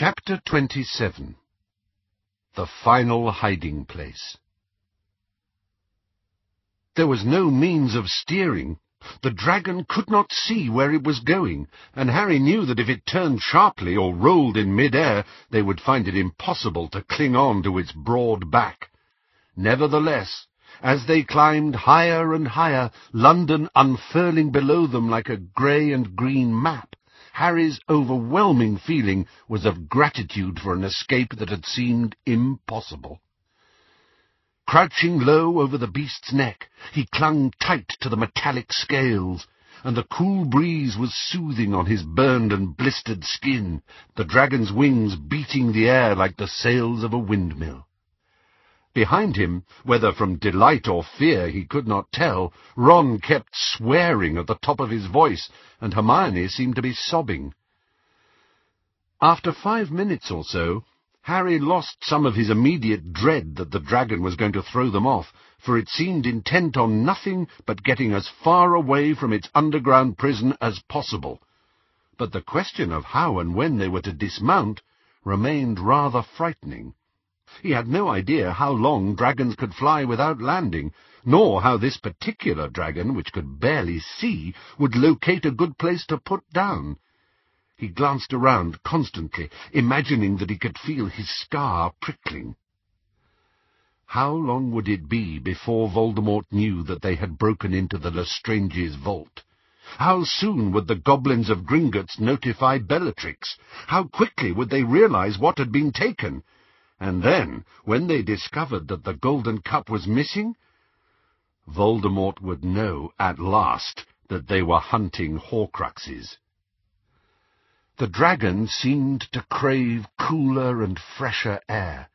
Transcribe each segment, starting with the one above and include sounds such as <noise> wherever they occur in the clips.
Chapter 27 The Final Hiding Place There was no means of steering. The dragon could not see where it was going, and Harry knew that if it turned sharply or rolled in mid-air, they would find it impossible to cling on to its broad back. Nevertheless, as they climbed higher and higher, London unfurling below them like a grey and green map, Harry's overwhelming feeling was of gratitude for an escape that had seemed impossible. Crouching low over the beast's neck, he clung tight to the metallic scales, and the cool breeze was soothing on his burned and blistered skin, the dragon's wings beating the air like the sails of a windmill. Behind him, whether from delight or fear he could not tell, Ron kept swearing at the top of his voice, and Hermione seemed to be sobbing. After five minutes or so, Harry lost some of his immediate dread that the dragon was going to throw them off, for it seemed intent on nothing but getting as far away from its underground prison as possible. But the question of how and when they were to dismount remained rather frightening. He had no idea how long dragons could fly without landing, nor how this particular dragon, which could barely see, would locate a good place to put down. He glanced around constantly, imagining that he could feel his scar prickling. How long would it be before Voldemort knew that they had broken into the Lestrange's vault? How soon would the goblins of Gringotts notify Bellatrix? How quickly would they realize what had been taken? And then, when they discovered that the golden cup was missing, Voldemort would know at last that they were hunting Horcruxes. The dragon seemed to crave cooler and fresher air.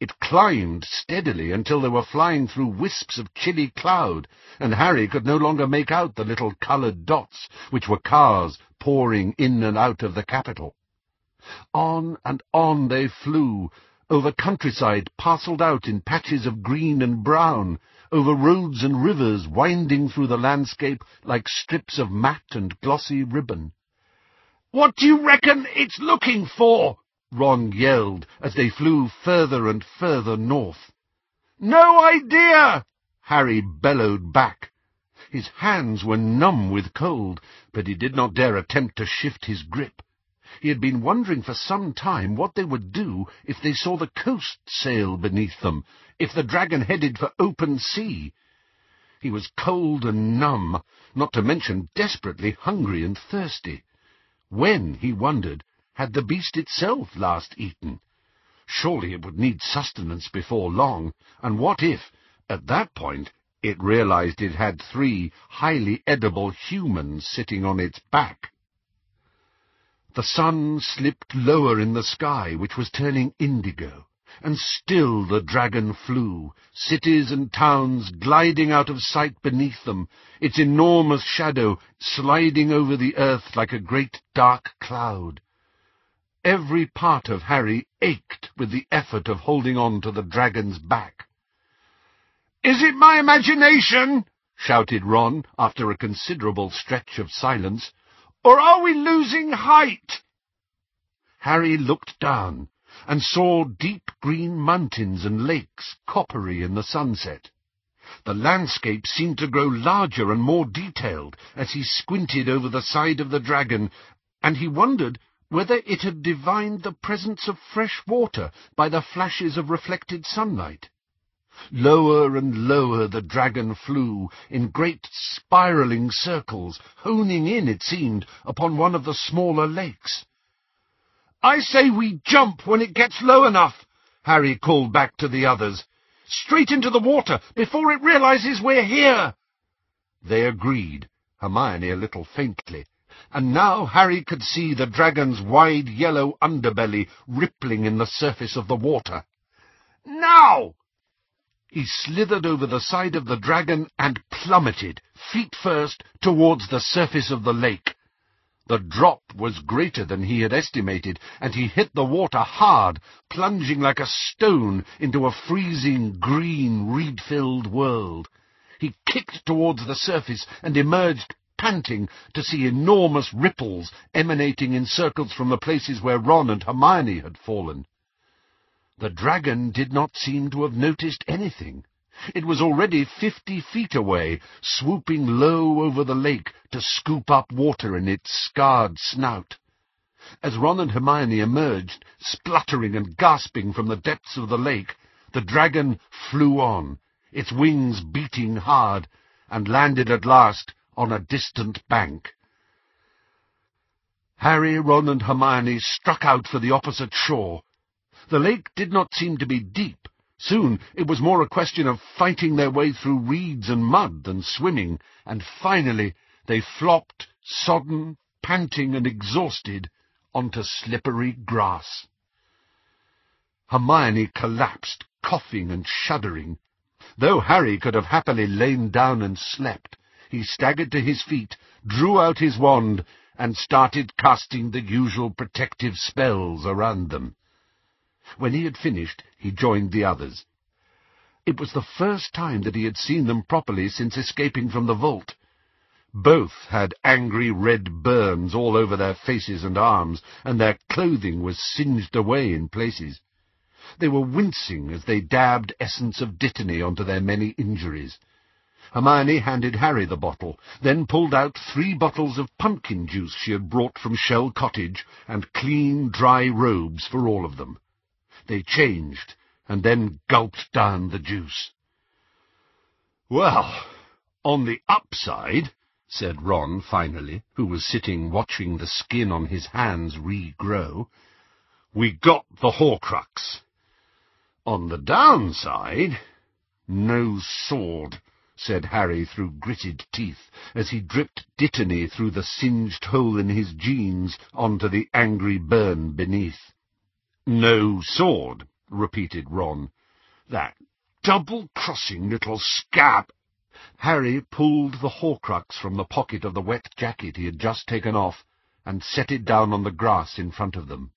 It climbed steadily until they were flying through wisps of chilly cloud, and Harry could no longer make out the little coloured dots, which were cars pouring in and out of the capital. On and on they flew, over countryside parcelled out in patches of green and brown, over roads and rivers winding through the landscape like strips of matte and glossy ribbon. "'What do you reckon it's looking for?' Ron yelled as they flew further and further north. "'No idea!' Harry bellowed back. His hands were numb with cold, but he did not dare attempt to shift his grip. He had been wondering for some time what they would do if they saw the coast sail beneath them, if the dragon headed for open sea. He was cold and numb, not to mention desperately hungry and thirsty. When, he wondered, had the beast itself last eaten? Surely it would need sustenance before long, and what if, at that point, it realized it had three highly edible humans sitting on its back? The sun slipped lower in the sky, which was turning indigo, and still the dragon flew, cities and towns gliding out of sight beneath them, its enormous shadow sliding over the earth like a great dark cloud. Every part of Harry ached with the effort of holding on to the dragon's back. "'Is it my imagination?' shouted Ron, after a considerable stretch of silence. Or are we losing height? Harry looked down and saw deep green mountains and lakes, coppery in the sunset. The landscape seemed to grow larger and more detailed as he squinted over the side of the dragon, and he wondered whether it had divined the presence of fresh water by the flashes of reflected sunlight. Lower and lower the dragon flew, in great spiralling circles, honing in, it seemed, upon one of the smaller lakes. "I say we jump when it gets low enough," Harry called back to the others. "Straight into the water, before it realizes we're here." They agreed, Hermione a little faintly, and now Harry could see the dragon's wide yellow underbelly rippling in the surface of the water. "Now!" He slithered over the side of the dragon and plummeted, feet first, towards the surface of the lake. The drop was greater than he had estimated, and he hit the water hard, plunging like a stone into a freezing, green, reed-filled world. He kicked towards the surface and emerged panting to see enormous ripples emanating in circles from the places where Ron and Hermione had fallen. The dragon did not seem to have noticed anything. It was already fifty feet away, swooping low over the lake to scoop up water in its scarred snout. As Ron and Hermione emerged, spluttering and gasping from the depths of the lake, the dragon flew on, its wings beating hard, and landed at last on a distant bank. Harry, Ron, and Hermione struck out for the opposite shore. The lake did not seem to be deep. Soon it was more a question of fighting their way through reeds and mud than swimming, and finally they flopped, sodden, panting and exhausted, onto slippery grass. Hermione collapsed, coughing and shuddering. Though Harry could have happily lain down and slept, he staggered to his feet, drew out his wand, and started casting the usual protective spells around them. When he had finished, he joined the others. It was the first time that he had seen them properly since escaping from the vault. Both had angry red burns all over their faces and arms, and their clothing was singed away in places. They were wincing as they dabbed essence of dittany onto their many injuries. Hermione handed Harry the bottle, then pulled out three bottles of pumpkin juice she had brought from Shell Cottage, and clean, dry robes for all of them. They changed, and then gulped down the juice. Well, on the upside, said Ron finally, who was sitting watching the skin on his hands regrow, we got the Horcrux. On the downside, no sword, said Harry through gritted teeth, as he dripped dittany through the singed hole in his jeans onto the angry burn beneath. No sword, repeated Ron. That double-crossing little scab. Harry pulled the Horcrux from the pocket of the wet jacket he had just taken off, and set it down on the grass in front of them.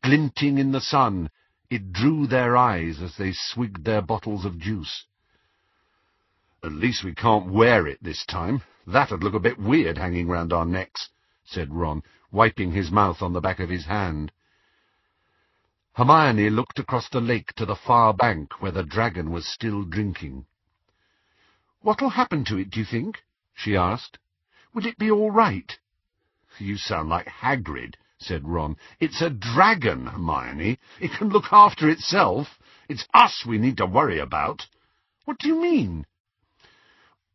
Glinting in the sun, it drew their eyes as they swigged their bottles of juice. At least we can't wear it this time. That'd look a bit weird hanging round our necks, said Ron, wiping his mouth on the back of his hand. Hermione looked across the lake to the far bank where the dragon was still drinking. What'll happen to it, do you think? she asked. Will it be all right? You sound like Hagrid, said Ron. It's a dragon, Hermione. It can look after itself. It's us we need to worry about. What do you mean?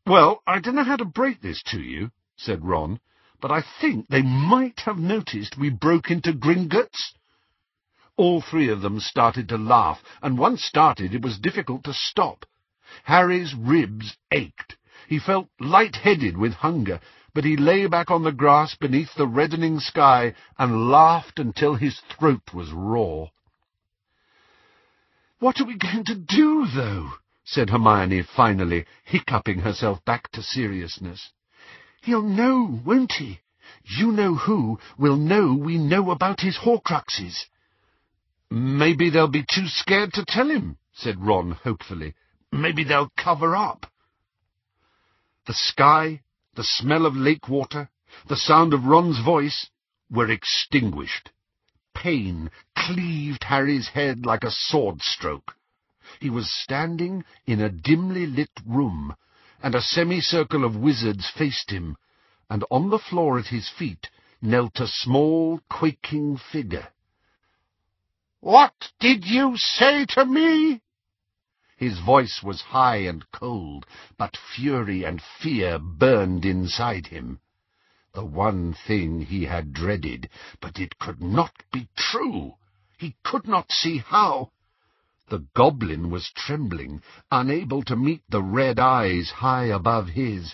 Well, I don't know how to break this to you, said Ron, but I think they might have noticed we broke into Gringotts. All three of them started to laugh, and once started it was difficult to stop. Harry's ribs ached. He felt light-headed with hunger, but he lay back on the grass beneath the reddening sky and laughed until his throat was raw. What are we going to do, though? said Hermione finally, hiccuping herself back to seriousness. He'll know, won't he? You know who will know we know about his Horcruxes. Maybe they'll be too scared to tell him, said Ron hopefully. Maybe they'll cover up. The sky, the smell of lake water, the sound of Ron's voice were extinguished. Pain cleaved Harry's head like a sword stroke. He was standing in a dimly lit room, and a semicircle of wizards faced him, and on the floor at his feet knelt a small, quaking figure. What did you say to me? His voice was high and cold, but fury and fear burned inside him. The one thing he had dreaded, but it could not be true. He could not see how. The goblin was trembling, unable to meet the red eyes high above his.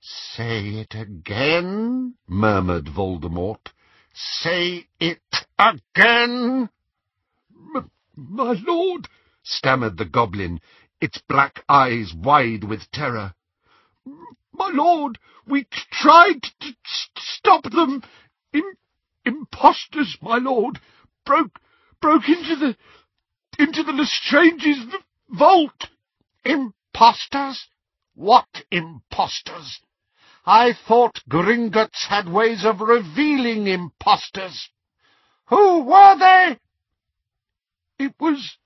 Say it again, murmured Voldemort. Say it again! My lord, stammered the goblin, its black eyes wide with terror. My lord, we tried to stop them. Im impostors, my lord, broke broke into the into the Lestrange's vault. Impostors? What impostors? I thought Gringotts had ways of revealing impostors. Who were they? It was...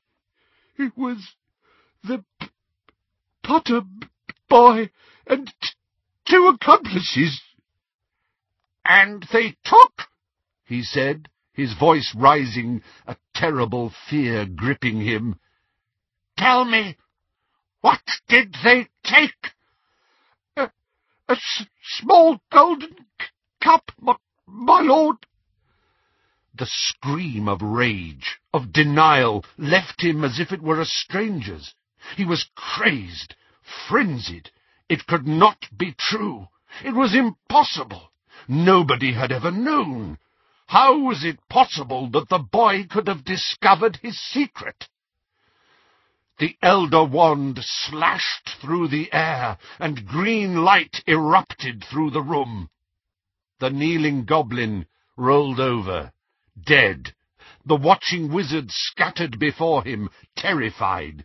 it was... the Potter boy and two accomplices. And they took, he said, his voice rising, a terrible fear gripping him. Tell me, what did they take? A, a small golden cup, my, my lord. The scream of rage, of denial, left him as if it were a stranger's. He was crazed, frenzied. It could not be true. It was impossible. Nobody had ever known. How was it possible that the boy could have discovered his secret? The elder wand slashed through the air, and green light erupted through the room. The kneeling goblin rolled over, dead. The watching wizard scattered before him, terrified.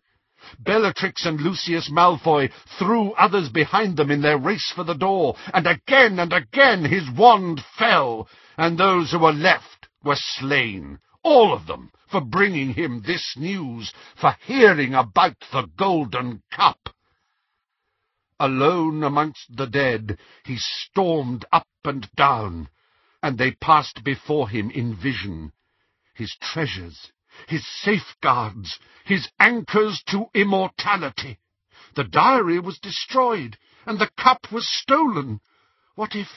Bellatrix and Lucius Malfoy threw others behind them in their race for the door, and again and again his wand fell, and those who were left were slain, all of them, for bringing him this news, for hearing about the golden cup. Alone amongst the dead, he stormed up and down, and they passed before him in vision, his treasures, his safeguards, his anchors to immortality. The diary was destroyed, and the cup was stolen. What if...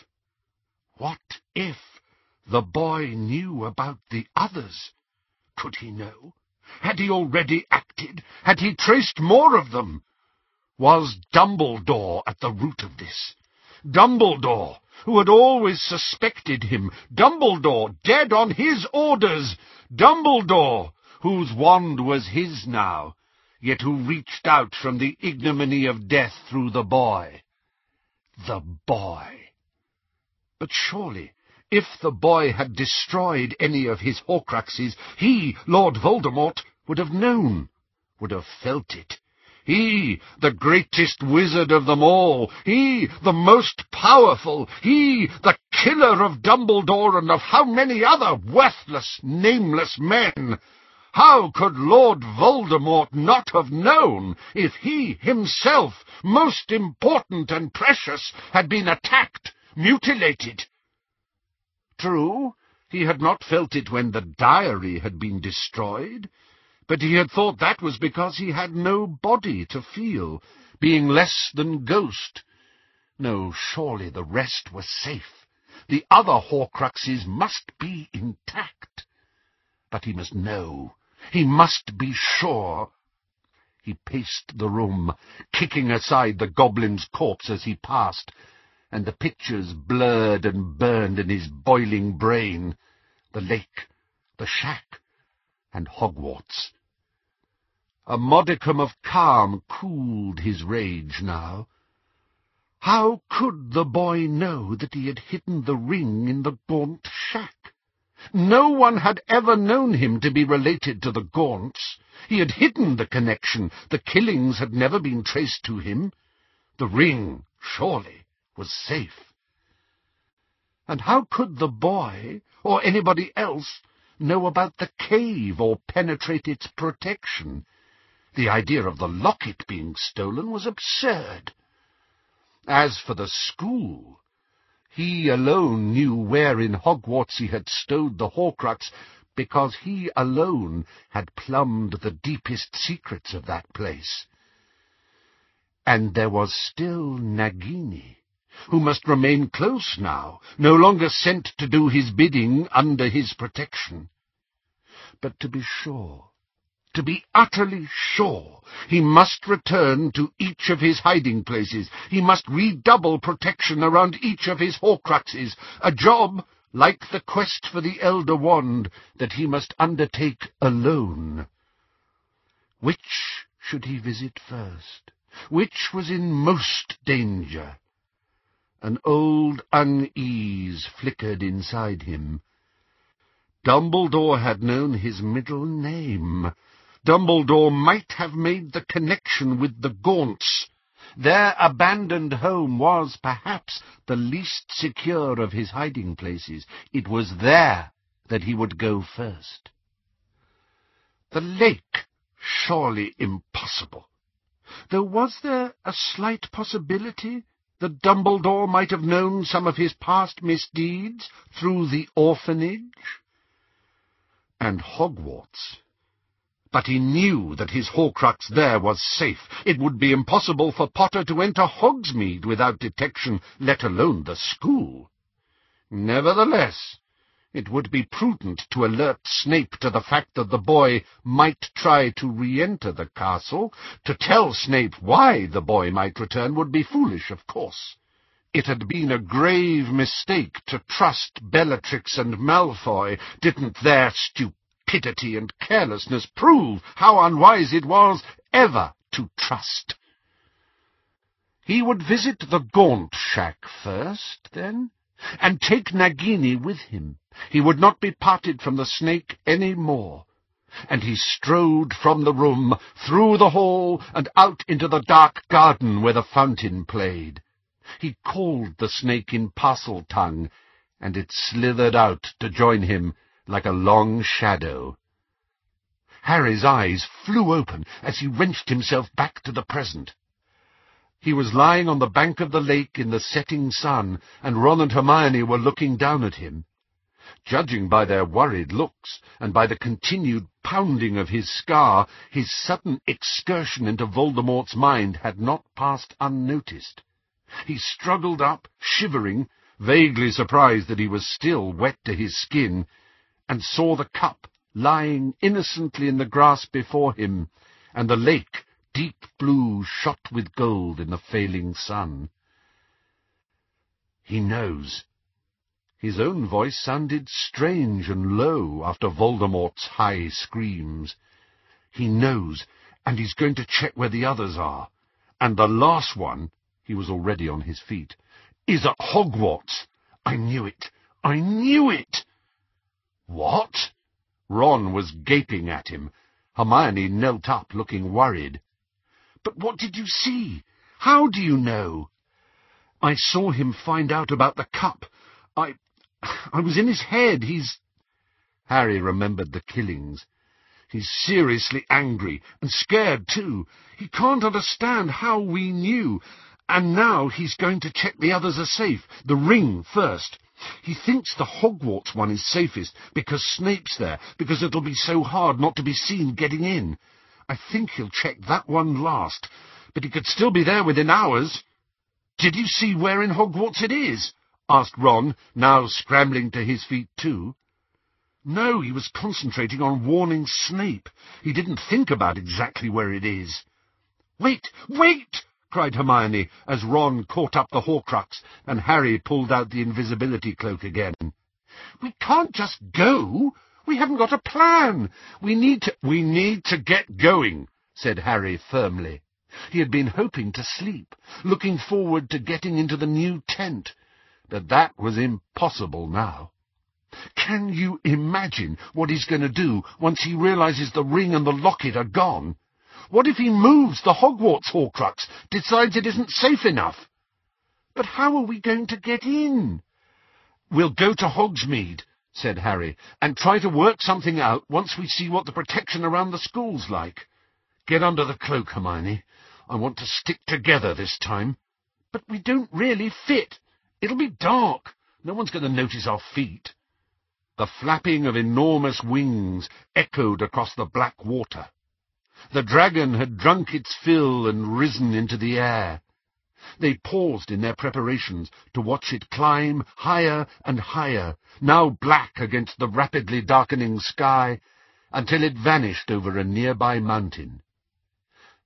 What if the boy knew about the others? Could he know? Had he already acted? Had he traced more of them? Was Dumbledore at the root of this? Dumbledore, who had always suspected him, Dumbledore, dead on his orders, Dumbledore, whose wand was his now, yet who reached out from the ignominy of death through the boy. The boy. But surely, if the boy had destroyed any of his Horcruxes, he, Lord Voldemort, would have known, would have felt it, he, the greatest wizard of them all. He, the most powerful. He, the killer of Dumbledore and of how many other worthless, nameless men. How could Lord Voldemort not have known if he himself, most important and precious, had been attacked, mutilated? True, he had not felt it when the diary had been destroyed, but he had thought that was because he had no body to feel, being less than ghost. No, surely the rest were safe. The other Horcruxes must be intact. But he must know. He must be sure. He paced the room, kicking aside the goblin's corpse as he passed, and the pictures blurred and burned in his boiling brain. The lake, the shack, and Hogwarts. A modicum of calm cooled his rage now. How could the boy know that he had hidden the ring in the Gaunt shack? No one had ever known him to be related to the Gaunts. He had hidden the connection. The killings had never been traced to him. The ring, surely, was safe. And how could the boy, or anybody else, know about the cave or penetrate its protection? The idea of the locket being stolen was absurd. As for the school, he alone knew where in Hogwarts he had stowed the Horcrux, because he alone had plumbed the deepest secrets of that place. And there was still Nagini, who must remain close now, no longer sent to do his bidding under his protection. But to be sure, to be utterly sure, he must return to each of his hiding places. He must redouble protection around each of his Horcruxes, a job, like the quest for the Elder Wand, that he must undertake alone. Which should he visit first? Which was in most danger? An old unease flickered inside him. Dumbledore had known his middle name. Dumbledore might have made the connection with the Gaunts. Their abandoned home was, perhaps, the least secure of his hiding places. It was there that he would go first. The lake, surely impossible. Though was there a slight possibility that Dumbledore might have known some of his past misdeeds through the orphanage? And Hogwarts but he knew that his Horcrux there was safe. It would be impossible for Potter to enter Hogsmeade without detection, let alone the school. Nevertheless, it would be prudent to alert Snape to the fact that the boy might try to re-enter the castle. To tell Snape why the boy might return would be foolish, of course. It had been a grave mistake to trust Bellatrix and Malfoy. Didn't their stupidity stupidity and carelessness prove how unwise it was ever to trust. He would visit the Gaunt Shack first, then, and take Nagini with him. He would not be parted from the snake any more. And he strode from the room, through the hall, and out into the dark garden where the fountain played. He called the snake in Parseltongue, and it slithered out to join him like a long shadow. Harry's eyes flew open as he wrenched himself back to the present. He was lying on the bank of the lake in the setting sun, and Ron and Hermione were looking down at him. Judging by their worried looks, and by the continued pounding of his scar, his sudden excursion into Voldemort's mind had not passed unnoticed. He struggled up, shivering, vaguely surprised that he was still wet to his skin, and saw the cup lying innocently in the grass before him, and the lake deep blue shot with gold in the failing sun. He knows. His own voice sounded strange and low after Voldemort's high screams. He knows, and he's going to check where the others are. And the last one, he was already on his feet, is at Hogwarts. I knew it. I knew it. What? Ron was gaping at him. Hermione knelt up, looking worried. But what did you see? How do you know? I saw him find out about the cup. I... <sighs> I was in his head. He's... Harry remembered the killings. He's seriously angry, and scared too. He can't understand how we knew. And now he's going to check the others are safe. The ring first. He thinks the Hogwarts one is safest because Snape's there, because it'll be so hard not to be seen getting in. I think he'll check that one last, but he could still be there within hours. Did you see where in Hogwarts it is? asked Ron, now scrambling to his feet too. No, he was concentrating on warning Snape. He didn't think about exactly where it is. Wait, wait! Cried Hermione, as Ron caught up the Horcrux and Harry pulled out the invisibility cloak again. We can't just go. We haven't got a plan. We need to... We need to get going, said Harry firmly. He had been hoping to sleep, looking forward to getting into the new tent, but that was impossible now. Can you imagine what he's going to do once he realizes the ring and the locket are gone? What if he moves the Hogwarts Horcrux, decides it isn't safe enough? But how are we going to get in? We'll go to Hogsmeade, said Harry, and try to work something out once we see what the protection around the school's like. Get under the cloak, Hermione. I want to stick together this time. But we don't really fit. It'll be dark. No one's going to notice our feet. The flapping of enormous wings echoed across the black water. The dragon had drunk its fill and risen into the air. They paused in their preparations to watch it climb higher and higher, now black against the rapidly darkening sky, until it vanished over a nearby mountain.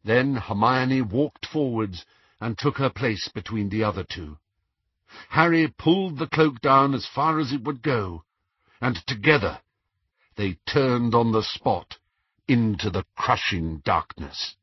Then Hermione walked forwards and took her place between the other two. Harry pulled the cloak down as far as it would go, and together they turned on the spot into the crushing darkness.